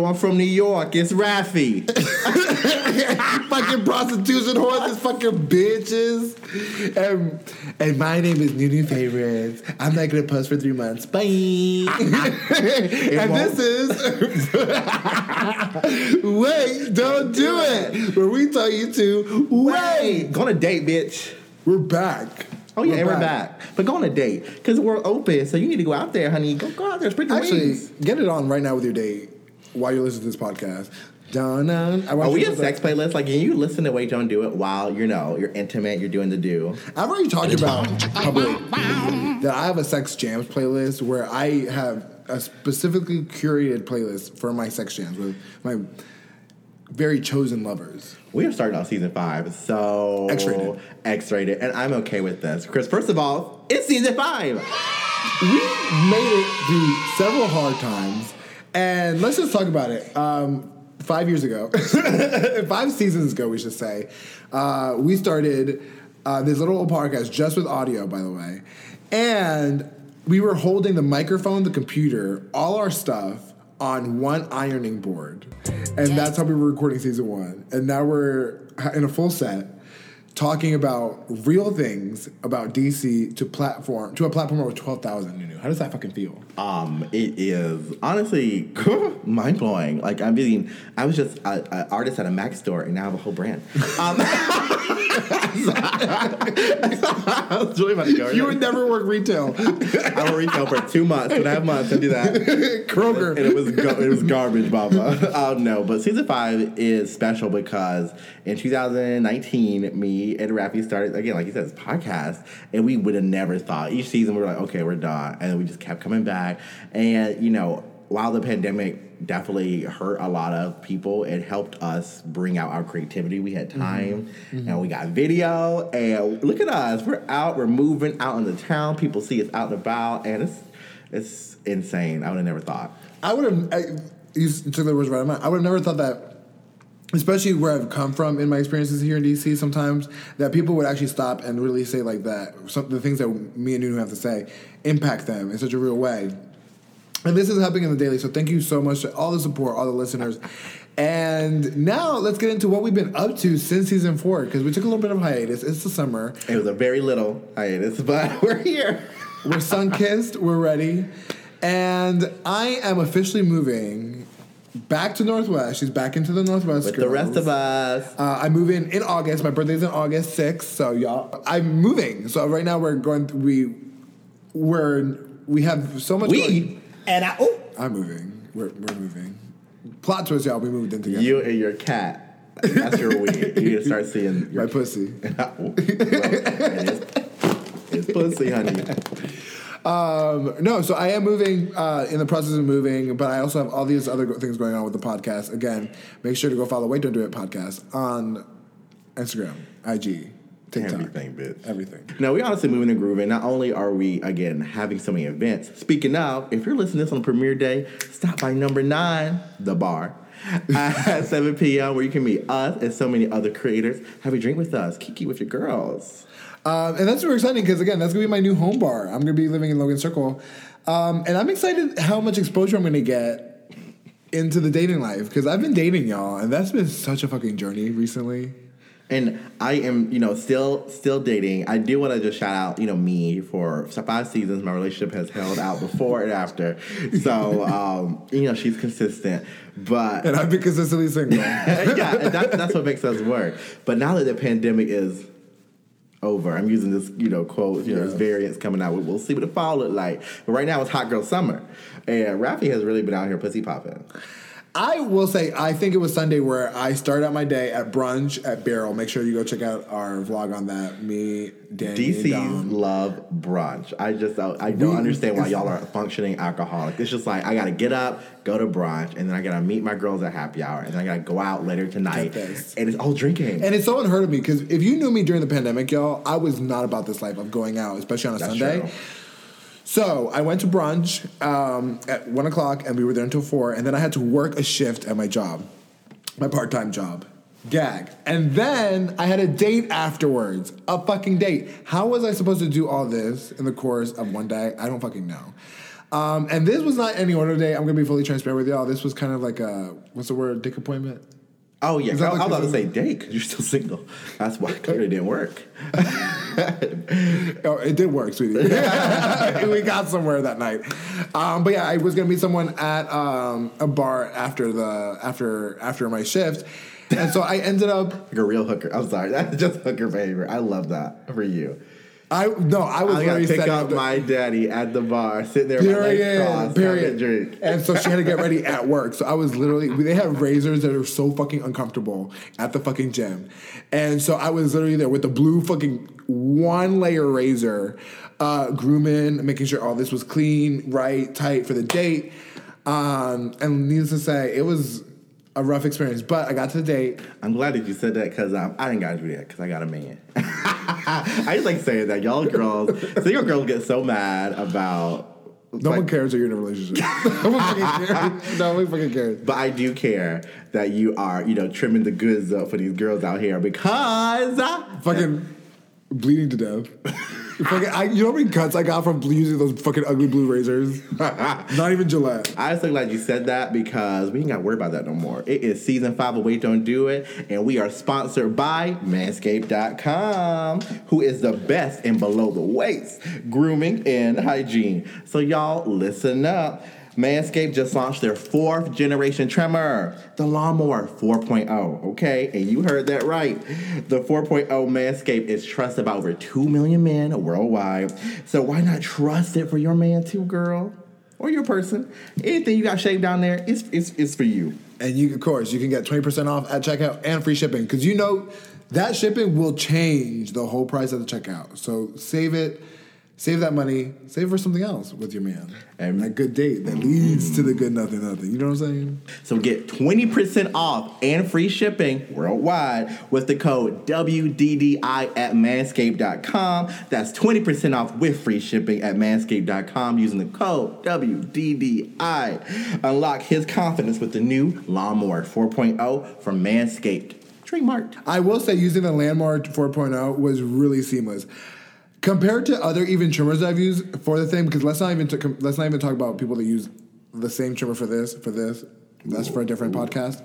Yo, I'm from New York. It's Rafi. fucking prostitution horses, fucking bitches. And, and my name is Nunu Favorites. I'm not gonna post for three months. Bye. and won't. this is Wait, don't do it. Where we tell you to wait. Go on a date, bitch. We're back. Oh yeah, and we're back. But go on a date because we're open, so you need to go out there, honey. Go go out there, spread your Actually, wings. get it on right now with your date while you're listening to this podcast. Dun, dun. I want Are we a sex playlist? Like, can you listen to Wait Don't Do It while you know you're intimate, you're doing the do? I've already talked about public that I have a sex jams playlist where I have a specifically curated playlist for my sex jams with my very chosen lovers. We are starting off season five, so X-rated. X-rated, and I'm okay with this because first of all, it's season five. We made it through several hard times, and let's just talk about it. Um, five years ago, five seasons ago, we should say, uh, we started uh, this little podcast just with audio, by the way, and we were holding the microphone, the computer, all our stuff on one ironing board, and that's how we were recording season one. And now we're in a full set talking about real things about DC to platform to a platform of twelve thousand. Nunu, how does that fucking feel? Um, it is honestly mind blowing. Like I'm being, I was just an artist at a Mac store, and now I have a whole brand. Um, I was really about to go. You would never work retail, I will retail for two months, and I have months to do that. Kroger. and it was go- it was garbage, Mama. oh no! But season five is special because in 2019, me and Rafi started again, like you said, this podcast, and we would have never thought. Each season, we were like, okay, we're done, and we just kept coming back. And you know, while the pandemic definitely hurt a lot of people, it helped us bring out our creativity. We had mm-hmm. time, mm-hmm. and we got video, and look at us, we're out, we're moving out in the town. People see us out and about, and it's it's insane. I would have never thought. I would have. I, you took the words right out of my. I would have never thought that. Especially where I've come from in my experiences here in DC, sometimes that people would actually stop and really say like that. Some the things that me and Nunu have to say impact them in such a real way. And this is happening in the daily. So thank you so much to all the support, all the listeners. And now let's get into what we've been up to since season four because we took a little bit of hiatus. It's the summer. It was a very little hiatus, but we're here. We're sun kissed. We're ready. And I am officially moving back to Northwest. She's back into the Northwest. With the rest of us. Uh, I move in in August. My birthday's in August 6th. So y'all, I'm moving. So right now we're going. We we're we have so much. We going- and I. Oh, I'm moving. We're we're moving. Plot twist, y'all. We moved in together. you and your cat. That's your we. You need to start seeing your My pussy. well, it is, it's pussy, honey. Um, no, so I am moving, uh, in the process of moving, but I also have all these other things going on with the podcast. Again, make sure to go follow Wait Don't Do It podcast on Instagram, IG, TikTok. Everything, bitch. Everything. No, we honestly moving and grooving. Not only are we again having so many events. Speaking of, if you're listening to this on premiere day, stop by number nine, the bar. at 7 p.m. where you can meet us and so many other creators. Have a drink with us, kiki with your girls. Um, and that's super exciting because, again, that's going to be my new home bar. I'm going to be living in Logan Circle. Um, and I'm excited how much exposure I'm going to get into the dating life because I've been dating y'all, and that's been such a fucking journey recently. And I am, you know, still still dating. I do want to just shout out, you know, me for five seasons. My relationship has held out before and after. So, um, you know, she's consistent. But And I've been consistently single. yeah, and that's that's what makes us work. But now that the pandemic is over, I'm using this, you know, quote. You know, there's Yes. variants coming out. We'll see what the fall look like. But right now it's hot girl summer, and Rafi has really been out here pussy popping. I will say, I think it was Sunday where I started out my day at brunch at Barrel. Make sure you go check out our vlog on that. Me, Danny, and DC's love brunch. I just I, I don't We- understand why y'all are functioning alcoholic. It's just like I gotta get up, go to brunch, and then I gotta meet my girls at happy hour, and then I gotta go out later tonight, and it's all drinking. And it's so unheard of me because if you knew me during the pandemic, y'all, I was not about this life of going out, especially on a That's Sunday. true. So I went to brunch um, at one o'clock, and we were there until four. And then I had to work a shift at my job, my part-time job. Gag. And then I had a date afterwards, a fucking date. How was I supposed to do all this in the course of one day? I don't fucking know. Um, and this was not any order date. I'm gonna be fully transparent with y'all. This was kind of like a what's the word? Dick appointment. Oh yeah, I, was about to say date because you're still single. That's why clearly it didn't work. Oh, it did work, sweetie. we got somewhere that night. Um, but yeah, I was gonna meet someone at um, a bar after the after after my shift, and so I ended up. Like a real hooker. I'm sorry, that's just hooker behavior. I love that for you. I no, I was I very pick up my daddy at the bar, sitting there, with my legs Period. crossed, Period. drink. And so she had to get ready at work. So I was literally, they have razors that are so fucking uncomfortable at the fucking gym. And so I was literally there with the blue fucking one layer razor, uh, grooming, making sure all this was clean, right, tight for the date. Um, and needless to say, it was a rough experience. But I got to the date. I'm glad that you said that because um, I didn't gotta do that because I got a man. I just like saying that y'all girls, single girls get so mad about. No one cares that you're in a relationship. no one fucking cares. No one fucking cares. But I do care that you are, you know, trimming the goods up for these girls out here because fucking bleeding to death. Fucking, I, you know how many cuts I got from using those fucking ugly blue razors? Not even Gillette. I'm so glad you said that because we ain't got to worry about that no more. It is season five of Wait Don't Do It, and we are sponsored by Manscaped.com, who is the best in below the waist grooming and hygiene. So, y'all, listen up. Manscaped just launched their fourth generation trimmer, the Lawnmower 4.0. Okay, and you heard that right. The 4.0 Manscaped is trusted by over 2 million men worldwide. So, why not trust it for your man, too, girl? or your person. Anything you got shaved down there, it's, it's, it's for you. And you, of course, you can get 20% off at checkout and free shipping because you know that shipping will change the whole price at the checkout. So save it, save that money, save for something else with your man. And- that good date that leads to the good nothing, nothing. You know what I'm saying? So get 20% off and free shipping worldwide with the code WDDI at manscaped.com. That's 20% off with free shipping at manscaped.com using the code WDDI. Unlock his confidence with the new Lawnmower 4.0 from Manscaped. Trademarked. I will say using the Landmark 4.0 was really seamless. Compared to other even trimmers I've used for the thing, because let's not even t- let's not even talk about people that use the same trimmer for this for this. That's for a different podcast.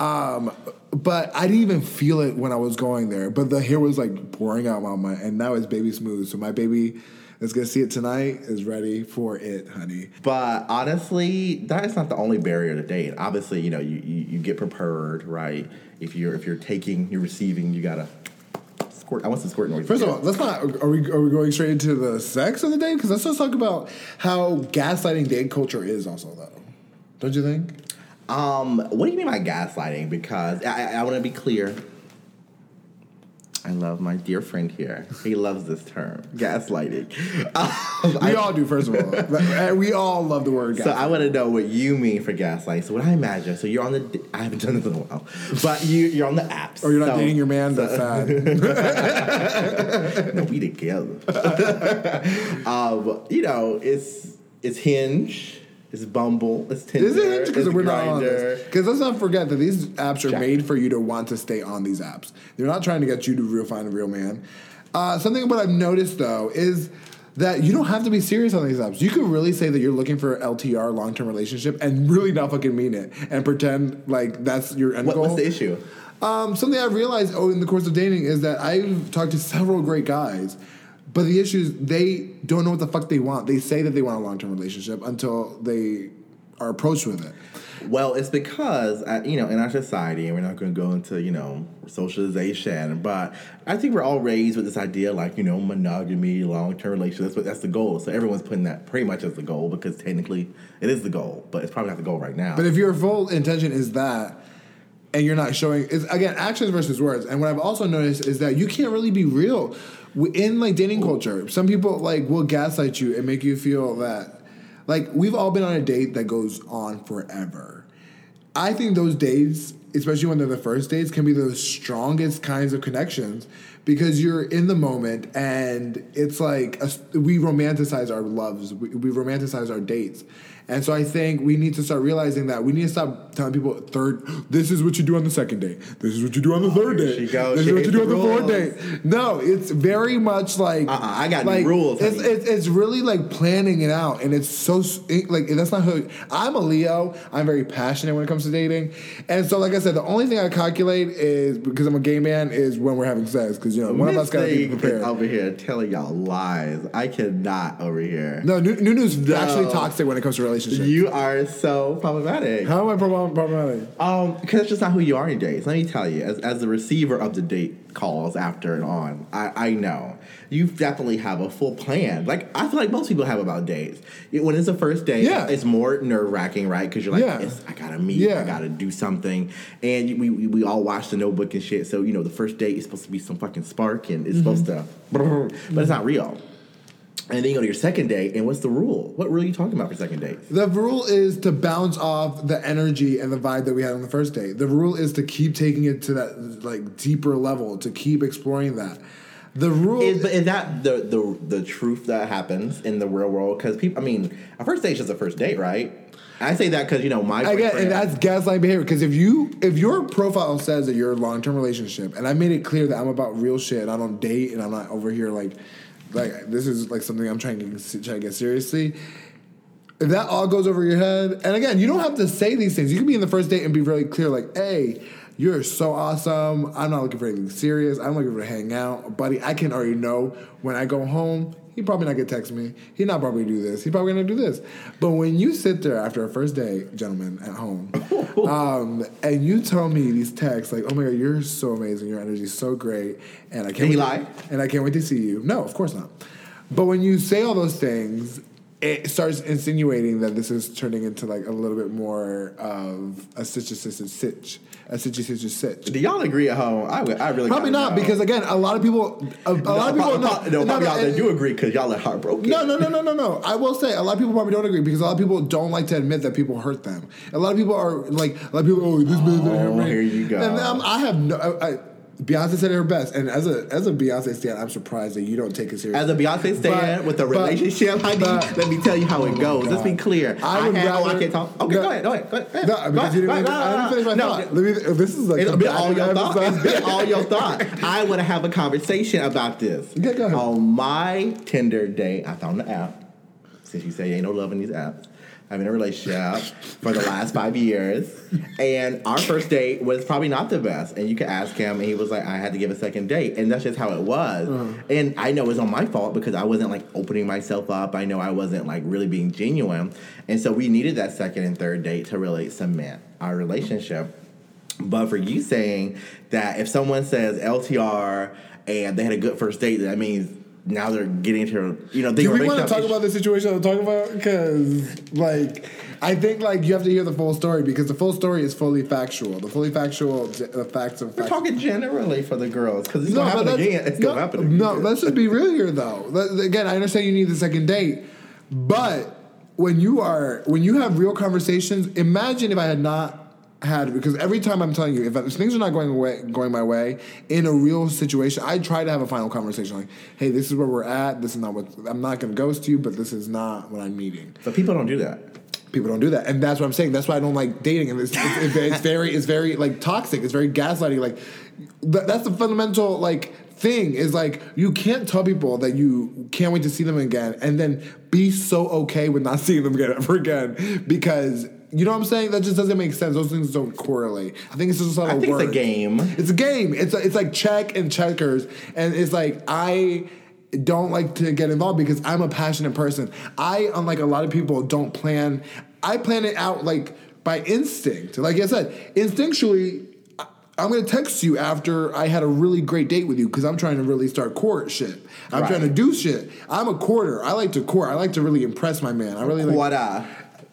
Um, but I didn't even feel it when I was going there. But the hair was like pouring out my mind, and now it's baby smooth. So my baby that's gonna see it tonight is ready for it, honey. But honestly, that is not the only barrier to date. Obviously, you know, you, you, you get prepared, right? If you're if you're taking, you're receiving, you gotta squirt. I want some squirt noise. First of all, let's not. Are we are we going straight into the sex of the day? Because let's just talk about how gaslighting date culture is. Also, though, don't you think? um, what do you mean by gaslighting? Because I, I, I want to be clear. I love my dear friend here. He loves this term, gaslighting. Um, We I- all do. First of all, we all love the word. So. I want to know what you mean for gaslighting. So what I imagine, so you're on the, I haven't done this in a while, but you you're on the apps. or you're not So- dating your man. That's sad. no, we together. um, you know, it's it's Hinge, it's Bumble, it's Tinder, Is it because we're not on this? Because let's not forget that these apps are Check. made for you to want to stay on these apps. They're not trying to get you to real find a real man. Uh, something what I've noticed though is that you don't have to be serious on these apps. You could really say that you're looking for LTR, long term relationship, and really not fucking mean it, and pretend like that's your end What, goal. what's the issue? Um, something I've realized oh, in the course of dating is that I've talked to several great guys, but the issue is they don't know what the fuck they want. They say that they want a long term relationship until they are approached with it. Well, it's because uh, you know in our society, and we're not going to go into you know socialization, but I think we're all raised with this idea like you know monogamy, long term relationship. That's what that's the goal. So everyone's putting that pretty much as the goal because technically it is the goal, but it's probably not the goal right now. But if your full intention is that, and you're not showing, it's again actions versus words. And what I've also noticed is that you can't really be real in like dating culture. Some people like will gaslight you and make you feel that, like we've all been on a date that goes on forever. I think those dates, especially when they're the first dates, can be the strongest kinds of connections because you're in the moment and it's like a, we romanticize our loves, we, we romanticize our dates. And so I think we need to start realizing that we need to stop telling people third. This is what you do on the second day. This is what you do on the oh, third date. she goes. This She is what you do on the fourth day. No, it's very much like Uh-uh, I got new like, rules, It's, it's, it's really like planning it out, and it's so like that's not how I'm a Leo. I'm very passionate when it comes to dating, and so like I said, the only thing I calculate is because I'm a gay man is when we're having sex because you know one of us got to be prepared. over here telling y'all lies. I cannot over here. No, New- Nunu's No. actually toxic when it comes to relationships. You are so problematic. How am I problematic? Um, because it's just not who you are in dates. Let me tell you, as, as the receiver of the date calls after and on, I, I know you definitely have a full plan. Like I feel like most people have about dates. It- when it's the first date, Yeah. it's more nerve wracking, right? Because you're like, Yeah. I gotta meet, Yeah. I gotta do something, and we, we we all watch the Notebook and shit. So you know, the first date is supposed to be some fucking spark, and it's supposed to, Mm-hmm. but it's not real. And then you go to your second date, and what's the rule? What rule are you talking about for second date? The rule is to bounce off the energy and the vibe that we had on the first date. The rule is to keep taking it to that like deeper level, to keep exploring that. The rule Is, but is that the, the the truth that happens in the real world? Because people, I mean, a first date is just a first date, right? I say that because you know my I get, and that's gaslighting behavior. Because if you if your profile says that you're a long term relationship, and I made it clear that I'm about real shit, I don't date, and I'm not over here like like this is like something I'm trying to trying to get seriously. If that all goes over your head, and again, you don't have to say these things. You can be in the first date and be really clear, like, "Hey, you're so awesome. I'm not looking for anything serious. I'm looking for to hang out, buddy. I can already know when I go home. He probably not gonna text me. He not probably do this. He probably gonna do this. But when you sit there after a first day, gentlemen, at home, um, and you tell me these texts like, "Oh my god, you're so amazing. Your energy is so great," and I can't Did he wait to- lie? and I can't wait to see you. No, of course not. But when you say all those things, it starts insinuating that this is turning into like a little bit more of a sitch a sitch a sitch a sitchy sitch a sitch. Do y'all agree at home? I, would- I really Probably not know. because again, a lot of people, a, a no, lot of people, no, no, no, probably no, y'all that do agree because y'all are heartbroken. no, no, no, no, no, no. I will say a lot of people probably don't agree because a lot of people don't like to admit that people hurt them. A lot of people are like, a lot of people, oh, this man Oh, me. here you go. And um, I have no. I, I, Beyonce said her best, and as a as a Beyonce stan, I'm surprised that you don't take it seriously. As a Beyonce stan But- with a relationship, honey, but- let me tell you how Oh it my goes. Let's be clear. I would had, oh, I rather- can't talk. Okay, No. go ahead. Go ahead. Go ahead. No, Go because ahead, you didn't go I didn't finish my no, thought. Let me, this is like It'll the be best all your episode. thought. It's been all your thought. I want to have a conversation about this. Okay, go ahead. On my Tinder date, I found the app. Since you say ain't no love in these apps, I'm in a relationship for the last five years, and our first date was probably not the best. And you could ask him, and he was like, "I had to give a second date," and that's just how it was. Uh-huh. And I know it's on my fault because I wasn't like opening myself up. I know I wasn't like really being genuine, and so we needed that second and third date to really cement our relationship. But for you saying that if someone says LTR and they had a good first date, that means now they're getting into you know. Do we want to talk about the situation I'm talking about? Because, like, I think like you have to hear the full story because the full story is fully factual. The fully factual, the facts of We're facts. talking generally for the girls because it's No, gonna happen again. It's no, gonna happen again. No, let's just be real here, though. Let- Again, I understand you need the second date, but when you are when you have real conversations, imagine if I had not had because every time I'm telling you if, if things are not going away going my way in a real situation, I try to have a final conversation like, hey, this is where we're at. This is not what I'm not going to ghost you, but this is not what I'm needing. But people don't do that. People don't do that, and that's what I'm saying. That's why I don't like dating, and it's, it's, it's very, it's very like toxic. It's very gaslighting. Like th- that's the fundamental like thing is like you can't tell people that you can't wait to see them again, and then be so okay with not seeing them again ever again because. You know what I'm saying? That just doesn't make sense. Those things don't correlate. I think it's just a lot I of think it's a game. It's a game. It's a, it's like check and checkers, and it's like I don't like to get involved because I'm a passionate person. I, unlike a lot of people, don't plan. I plan it out like by instinct. Like I said, instinctually. I'm gonna text you after I had a really great date with you because I'm trying to really start court shit. I'm Right. trying to do shit. I'm a quarter. I like to court. I like to really impress my man. I really like. What?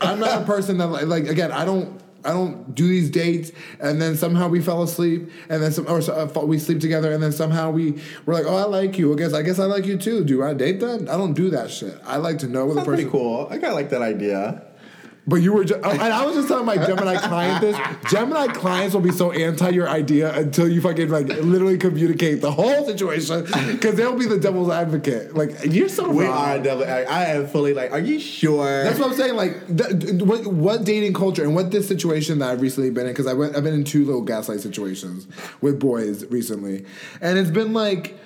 I'm not a person that like, like again. I don't. I don't do these dates, and then somehow we fell asleep, and then some, or uh, we sleep together, and then somehow we we're like, oh, I like you. I guess I guess I like you too. Do I date that? I don't do that shit. I like to know where the That's pretty cool. I kind of like that idea. But you were, just, oh, and I was just telling my Gemini client this. Gemini clients will be so anti your idea until you fucking like literally communicate the whole situation because they'll be the devil's advocate. Like you're so We wrong. are. I, I am fully like. Are you sure? That's what I'm saying. Like, th- what, what dating culture and what this situation that I've recently been in, because I went, I've been in two little gaslight situations with boys recently, and it's been like.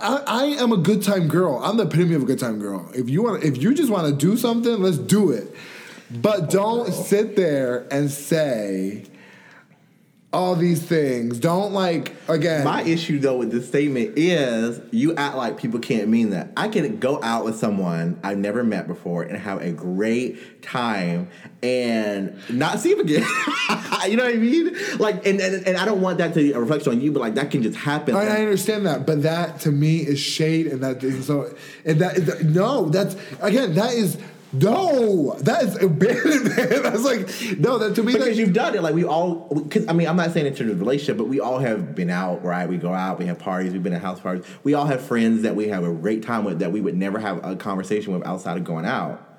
I, I am a good time girl. I'm the epitome of a good time girl. If you want, if you just want to do something, let's do it. But don't sit there and say all these things. Don't like again. My issue though with this statement is you act like people can't mean that. I can go out with someone I've never met before and have a great time and not see him again. you know what I mean? Like, and, and and I don't want that to be a reflection on you, but like that can just happen. I, I understand that, but that to me is shade, and that is so. And that, that no, that's again, that is no, that is abandonment. That's like no, that to me, because that, you've done it, like we all. Because I mean, I'm not saying in terms of relationship, but we all have been out, right? We go out, we have parties, we've been at house parties. We all have friends that we have a great time with that we would never have a conversation with outside of going out.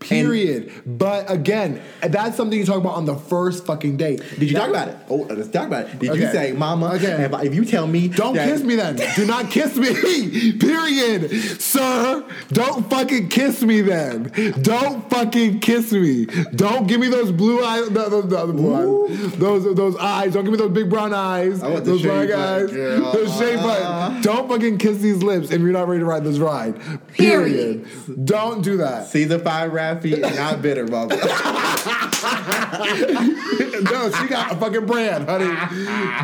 Period. but again, that's something you talk about on the first fucking date. Did you That- talk about it? Oh, let's talk about it. Did you say, "Mama"? Okay. If, if you tell me, Don't that- kiss me then. Do not kiss me. Period. Sir, don't fucking kiss me then. Don't fucking kiss me. Don't give me those blue eyes. No, those, no, the blue eyes. Those, those eyes. Don't give me those big brown eyes. I want those black eyes. girl. Those shade button. Uh-huh. Don't fucking kiss these lips if you're not ready to ride this ride. Period. Don't do that. See the five, Rafi, not bitter, mama. no, she got a fucking brand, honey.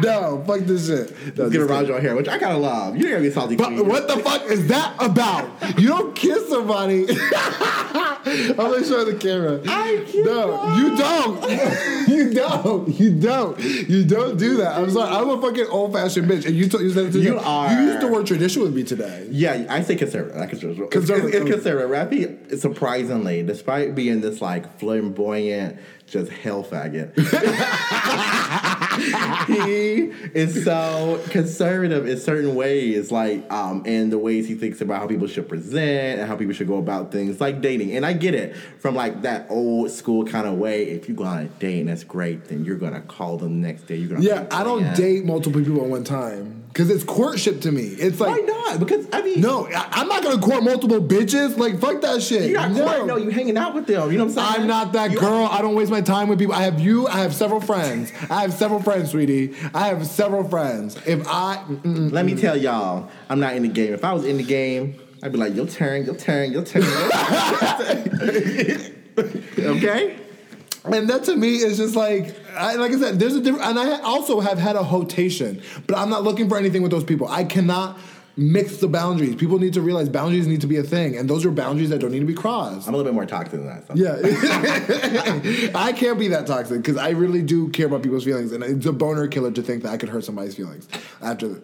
No, fuck this shit. No, get a just kidding. Rajo hair, which I kind of love. You gotta be salty. But queen. what the fuck is that about? You don't kiss somebody. I'm gonna show the camera. I kiss no, you don't. you don't. You don't. You don't do that. I'm sorry. I'm a fucking old fashioned bitch, and you told you said it to You me. are. You used the word traditional with me today. Yeah, I say conservative. Not conservative. Conservative. It's, it's conservative. Rafi, surprisingly, despite being this like flamboyant, just hell faggot, he is so conservative in certain ways, like um, in the ways he thinks about how people should present and how people should go about things, like dating. And I get it from like that old school kind of way. If you go on a date and that's great, then you're gonna call them the next day. You're gonna Yeah, I don't date multiple people at one time because it's courtship to me. It's like Why not? Because I mean, No, I, I'm not gonna court multiple bitches. Like, fuck that shit. You're not no. courting, no, you hanging out with them. You know what I'm saying? I'm not that You- girl. I don't waste my time with people. I have you. I have several friends. I have several friends, sweetie. I have several friends. If I. Let me tell y'all, I'm not in the game. If I was in the game, I'd be like, your turn, your turn, your turn. okay? And that to me is just like, I, like I said, there's a different. And I also have had a hotation, but I'm not looking for anything with those people. I cannot mix the boundaries. People need to realize boundaries need to be a thing, and those are boundaries that don't need to be crossed. I'm a little bit more toxic than that. So. Yeah, I can't be that toxic because I really do care about people's feelings, and it's a boner killer to think that I could hurt somebody's feelings after. The,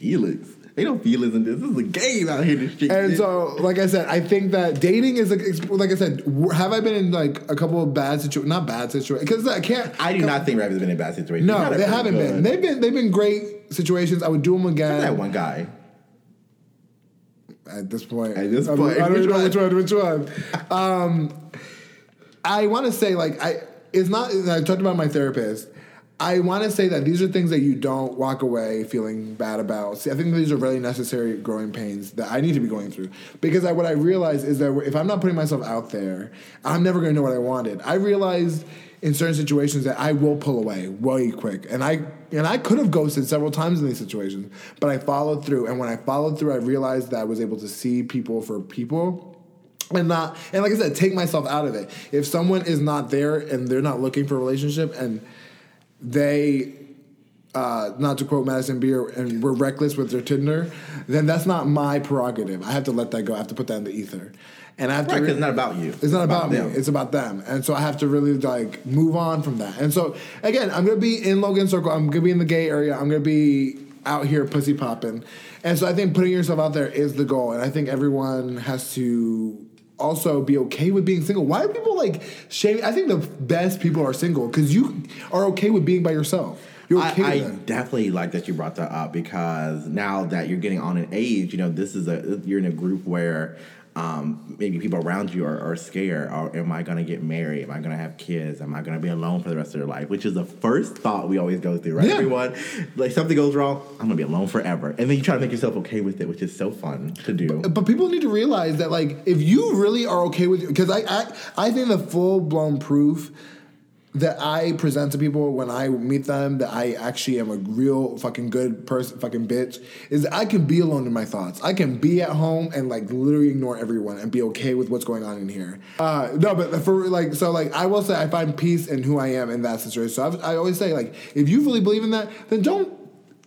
Feelings. Ain't no feelings in this. This is a game out here in the street. And so, like I said, I think that dating is like, like I said, have I been in like a couple of bad situations? Not bad situations, because I can't. I do not think Rabbit's been in a bad situation. He's No, they haven't good. been. They've been. They've been great situations. I would do them again. that one guy. At this point, At this I don't- point, I don't even know which one. Which one? Um, I want to say like I. It's not. I talked about my therapist. I want to say that these are things that you don't walk away feeling bad about. See, I think these are really necessary growing pains that I need to be going through because I, what I realize is that if I'm not putting myself out there, I'm never going to know what I wanted. I realized in certain situations that I will pull away way quick, and I and I could have ghosted several times in these situations, but I followed through. And when I followed through, I realized that I was able to see people for people and not and like I said, take myself out of it. If someone is not there and they're not looking for a relationship and they uh, not to quote Madison Beer, and were reckless with their Tinder, then that's not my prerogative. I have to let that go. I have to put that in the ether, and I have Right, to. because it's not about you. It's not about, me. them. It's about them, and so I have to really like move on from that. And so again, I'm gonna be in Logan Circle. I'm gonna be in the gay area. I'm gonna be out here pussy popping, and so I think putting yourself out there is the goal. And I think everyone has to also be okay with being single. Why are people like shaming? I think the best people are single because you are okay with being by yourself. You're okay I, I definitely like that you brought that up because now that you're getting on in age, you know, this is a you're in a group where um, maybe people around you are, are scared. Or am I going to get married? Am I going to have kids? Am I going to be alone for the rest of their life? Which is the first thought we always go through, right? Yeah. Everyone, like something goes wrong, I'm going to be alone forever. And then you try to make yourself okay with it, which is so fun to do. But people need to realize that, like, if you really are okay with, because I, I, I think the full blown proof that I present to people when I meet them that I actually am a real fucking good person, fucking bitch, is I can be alone in my thoughts. I can be at home and like literally ignore everyone and be okay with what's going on in here. Uh, no, but for like, so like, I will say I find peace in who I am in that situation. So I've, I always say like, if you really believe in that, then don't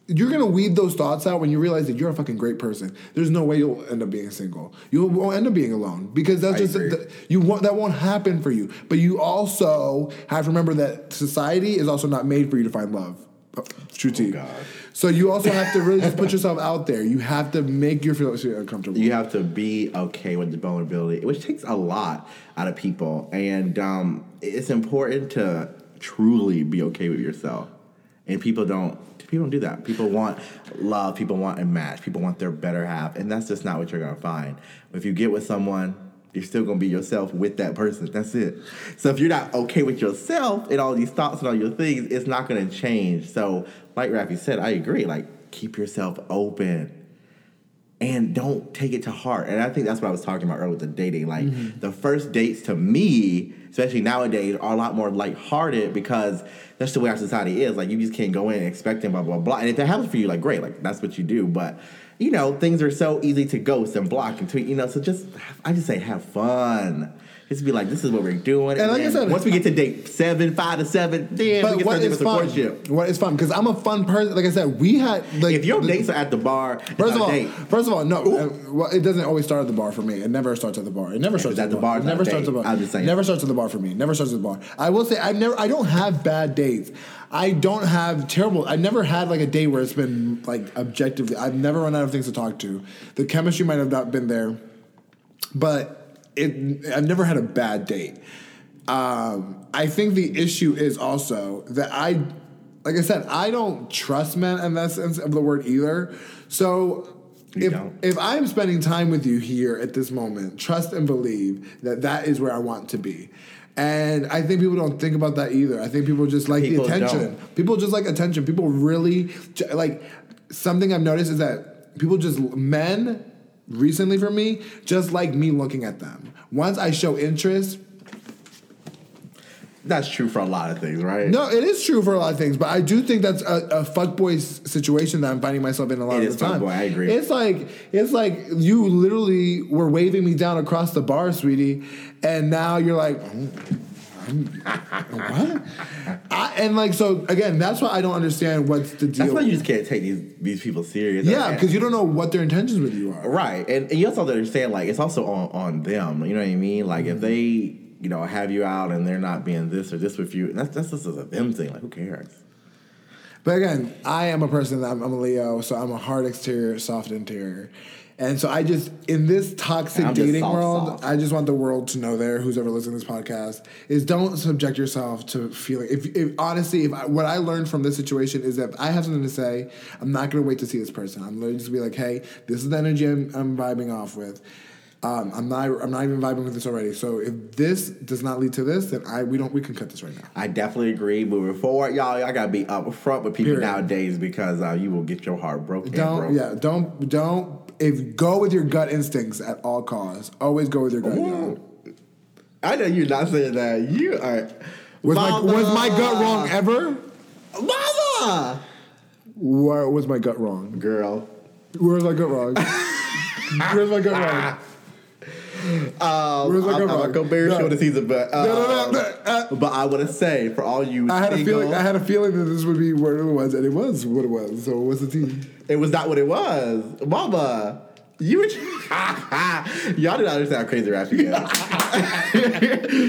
you're gonna weed those thoughts out when you realize that you're a fucking great person. There's no way you'll end up being single. You won't end up being alone because that's I just agree. th- you want that won't happen for you. But you also have to remember that society is also not made for you to find love. Oh, True tea. God. So you also have to really just put yourself out there. You have to make your feel feel uncomfortable. you have to be okay with the vulnerability, which takes a lot out of people. And um, it's important to truly be okay with yourself. And people don't. People don't do that. People want love. People want a match. People want their better half, and that's just not what you're gonna find. If you get with someone, you're still gonna be yourself with that person. That's it. So if you're not okay with yourself and all these thoughts and all your things, it's not gonna change. So, like Rafi said, I agree. Like keep yourself open and don't take it to heart. And I think that's what I was talking about earlier with the dating. Like Mm-hmm. the first dates to me, especially nowadays, are a lot more lighthearted because that's the way our society is. Like you just can't go in expecting blah blah blah. And if that happens for you, like great, like that's what you do. But you know, things are so easy to ghost and block and tweet. You know, so just I just say have fun. Just be like, this is what we're doing. And like I said- once we get to date seven, five to seven, then we but can what is fun? What is fun? Because I'm a fun person. Like I said, we had like If your the- dates are at the bar, First of all, date. first of all, no. uh, well, it doesn't always start at the bar for me. It never starts at the bar. It never starts at the bar. It never starts at the bar. I'm just saying. Never starts at the bar for me. Never starts at the bar. I will say I've never. I don't have bad dates. I don't have terrible. I've never had like a day where it's been like objectively. I've never run out of things to talk to. The chemistry might have not been there, but it. I've never had a bad date. Um, I think the issue is also that I, like I said, I don't trust men in that sense of the word either. So You if don't. if I am spending time with you here at this moment, trust and believe that that is where I want to be. And I think people don't think about that either. I think people just like People the attention. don't. People just like attention. People really like something I've noticed is that people just men recently for me just like me looking at them. Once I show interest, That's true for a lot of things, right? No, it is true for a lot of things, but I do think that's a, a fuckboy situation that I'm finding myself in a lot It of the time. fuckboy, I agree. It's like it's like you literally were waving me down across the bar, sweetie, and now you're like, "Mm, what? I, and like so again, that's why I don't understand what's the deal. That's why you just can't take these these people serious. yeah, because you don't know what their intentions with you are. right, and, and you also have to understand like it's also on on them. You know what I mean? Like Mm-hmm. if they you know have you out and they're not being this or this with you, that's that's just a them thing. Like who cares? But again, I am a person that I'm, I'm a Leo, so I'm a hard exterior, soft interior. And so I just in this toxic I'm dating soft, world, soft. I just want the world to know there, who's ever listening to this podcast, is don't subject yourself to feeling. If, if honestly, if I, what I learned from this situation is that if I have something to say, I'm not going to wait to see this person. I'm literally just be like, hey, this is the energy I'm, I'm vibing off with. Um, I'm not. I'm not even vibing with this already. So if this does not lead to this, then I we don't. We can cut this right now. I definitely agree. Moving forward, y'all, y'all gotta be up front with people Period. nowadays because uh, you will get your heart broken. Don't bro. yeah. Don't don't. If go with your gut instincts at all costs. Always go with your gut. Ooh. I know you're not saying that. You are. Was my was my gut wrong ever? Mama, Where was my gut wrong? girl. Where was my gut wrong? Where's my gut wrong? Um, I'm, gut I'm wrong? gonna bear No. show the season, but uh, No, no, no, uh, but I want to say for all you I had a feeling. I had a feeling that this would be where it was, and it was what it was. So what's the tea? it was not what it was, Mama. You were, y'all did not understand how crazy Rafi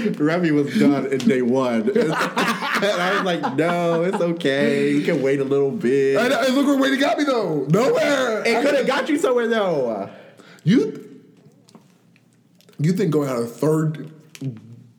is. Remy was done in day one, and I was like, "No, it's okay. You can wait a little bit." And, and look where Wade got me though. Nowhere. It could have got you somewhere though. You you think going on a third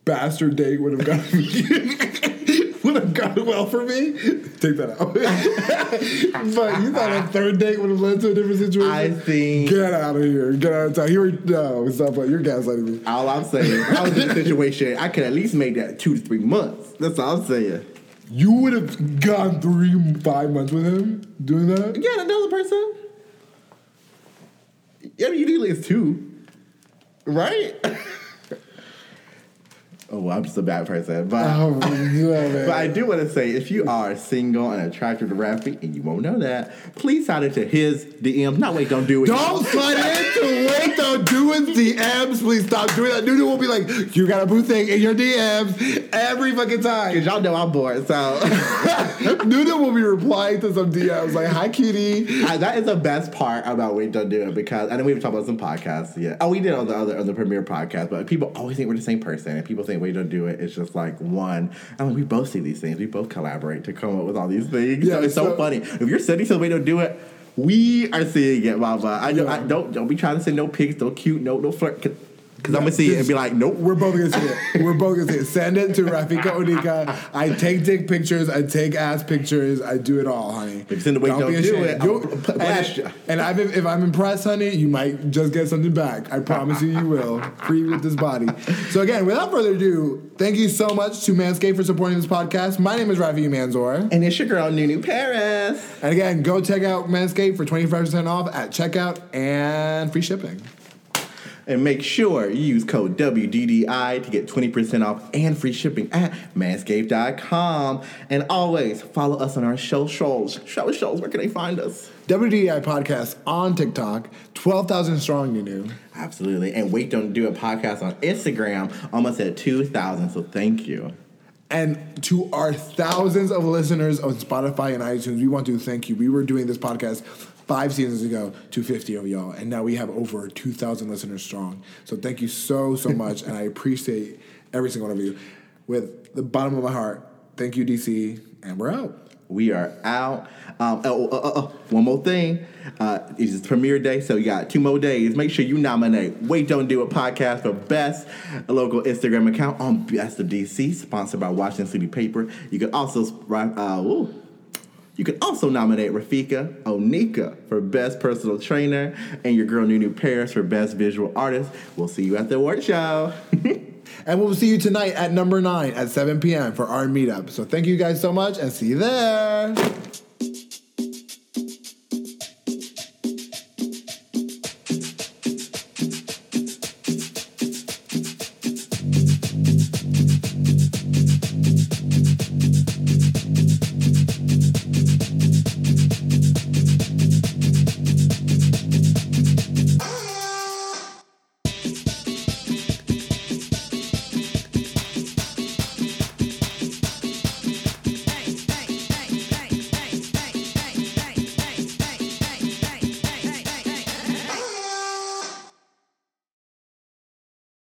bastard date would have got me would have gone well for me. Take that out. but you thought a third date would have led to a different situation. I think Get out of here. Get out of town. Were, no, stop. You're gaslighting me. all I'm saying, if I was in a situation, I could at least make that two to three months. That's all I'm saying. You would have gone three, five months with him doing that? Yeah, another person. Yeah, I mean, usually it's two, right? oh, well, I'm just a bad person, but. Oh. But I do want to say, if you are single and attracted to Rafi, and you won't know that, please slide into his DMs. No, wait, don't do it. Don't slide into wait, don't do it DMs. Please stop doing that. Nuda will be like, you got a boo thing in your DMs every fucking time. Because y'all know I'm bored, so Nuda will be replying to some DMs like, hi, kitty. I- uh, that is the best part about Wait Don't Do It because I know we've talked about some podcasts. Yeah, oh, we did on the other on the premiere podcast, but people always think we're the same person, and people think Wait Don't Do It. It's just like one. I mean, we both see these things. We both collaborate to come up with all these things. Yeah, so it's so, so- funny. If you're sending Wait Don't Do It. We are seeing it, Mama. I, I Yeah. don't don't be trying to send no pics, no cute, no no flirt, because I'm gonna see it and be like, nope. We're both gonna see it. We're both gonna see it. Send it to Rafika Onika. I take dick pictures. I take ass pictures. I do it all, honey. If you send the way, don't be do it, I'll you. and and I've, if I'm impressed, honey, you might just get something back. I promise you, you will. Free with this body. So again, without further ado, thank you so much to Manscaped for supporting this podcast. My name is Rafi Manzor. And it's your girl Nunu Paris. And again, go check out Manscaped for 25% off at checkout and free shipping. And make sure you use code WDDI to get 20% off and free shipping at manscaped.com. And always follow us on our show shows. Show shows, where can they find us? WDI podcast on TikTok, 12,000 strong, you knew. Absolutely. And Wait Don't Do a podcast on Instagram, almost at 2,000. So thank you. And to our thousands of listeners on Spotify and iTunes, we want to thank you. We were doing this podcast five seasons ago, 250 of y'all, and now we have over 2,000 listeners strong. So thank you so, so much, and I appreciate every single one of you. With the bottom of my heart, thank you, DC, and we're out. We are out. Um, oh, oh, oh, one more thing. Uh, it's premiere day, so you got two more days. Make sure you nominate Wait Don't Do It podcast for best local Instagram account on Best of DC, sponsored by Washington City Paper. You can also uh, ooh, you can also nominate Rafika Onika for best personal trainer and your girl Nunu Paris for best visual artist. We'll see you at the award show. And we'll see you tonight at number nine at 7 p.m. for our meetup. So thank you guys so much, and see you there.